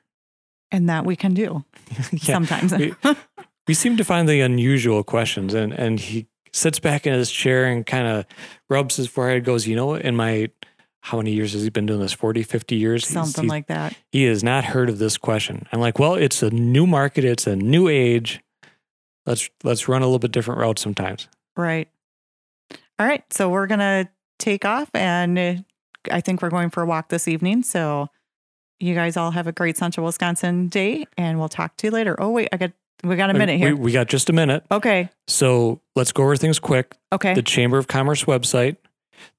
and that we can do Yeah. sometimes. We- we seem to find the unusual questions and and he sits back in his chair and kind of rubs his forehead goes you know in my how many years has he been doing this 40 50 years something he's- like that. he has not heard of this question i'm like well it's a new market it's a new age let's let's run a little bit different route sometimes Right. All right. So we're gonna take off and uh, I think we're going for a walk this evening. So you guys all have a great Central Wisconsin day and we'll talk to you later. Oh wait, I got we got a minute we, here. we got just a minute Okay. so let's go over things quick Okay. the chamber of commerce website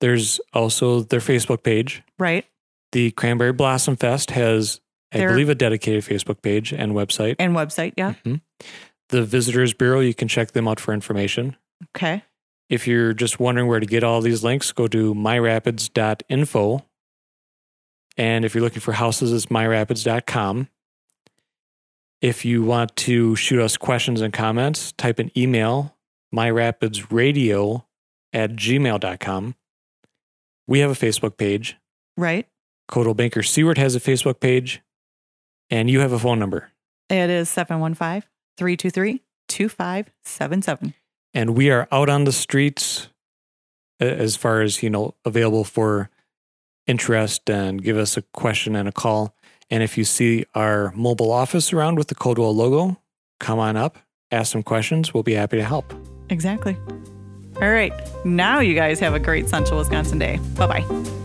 there's also their facebook page right. the cranberry blossom fest has i believe a dedicated facebook page and website And website. Yeah. Mhm. the visitors bureau you can check them out for information Okay. if you're just wondering where to get all these links go to myrapids.info and if you're looking for houses it's myrapids.com if you want to shoot us questions and comments type an email myrapidsradio at gmail.com we have a facebook page Right. Coldwell Banker Siewert has a facebook page and you have a phone number It is 715 323 2577. and we are out on the streets as far as you know available for interest and give us a question and a call and if you see our mobile office around with the Coldwell logo come on up ask some questions we'll be happy to help Exactly. All right. Now you guys have a great Central Wisconsin day. Bye bye.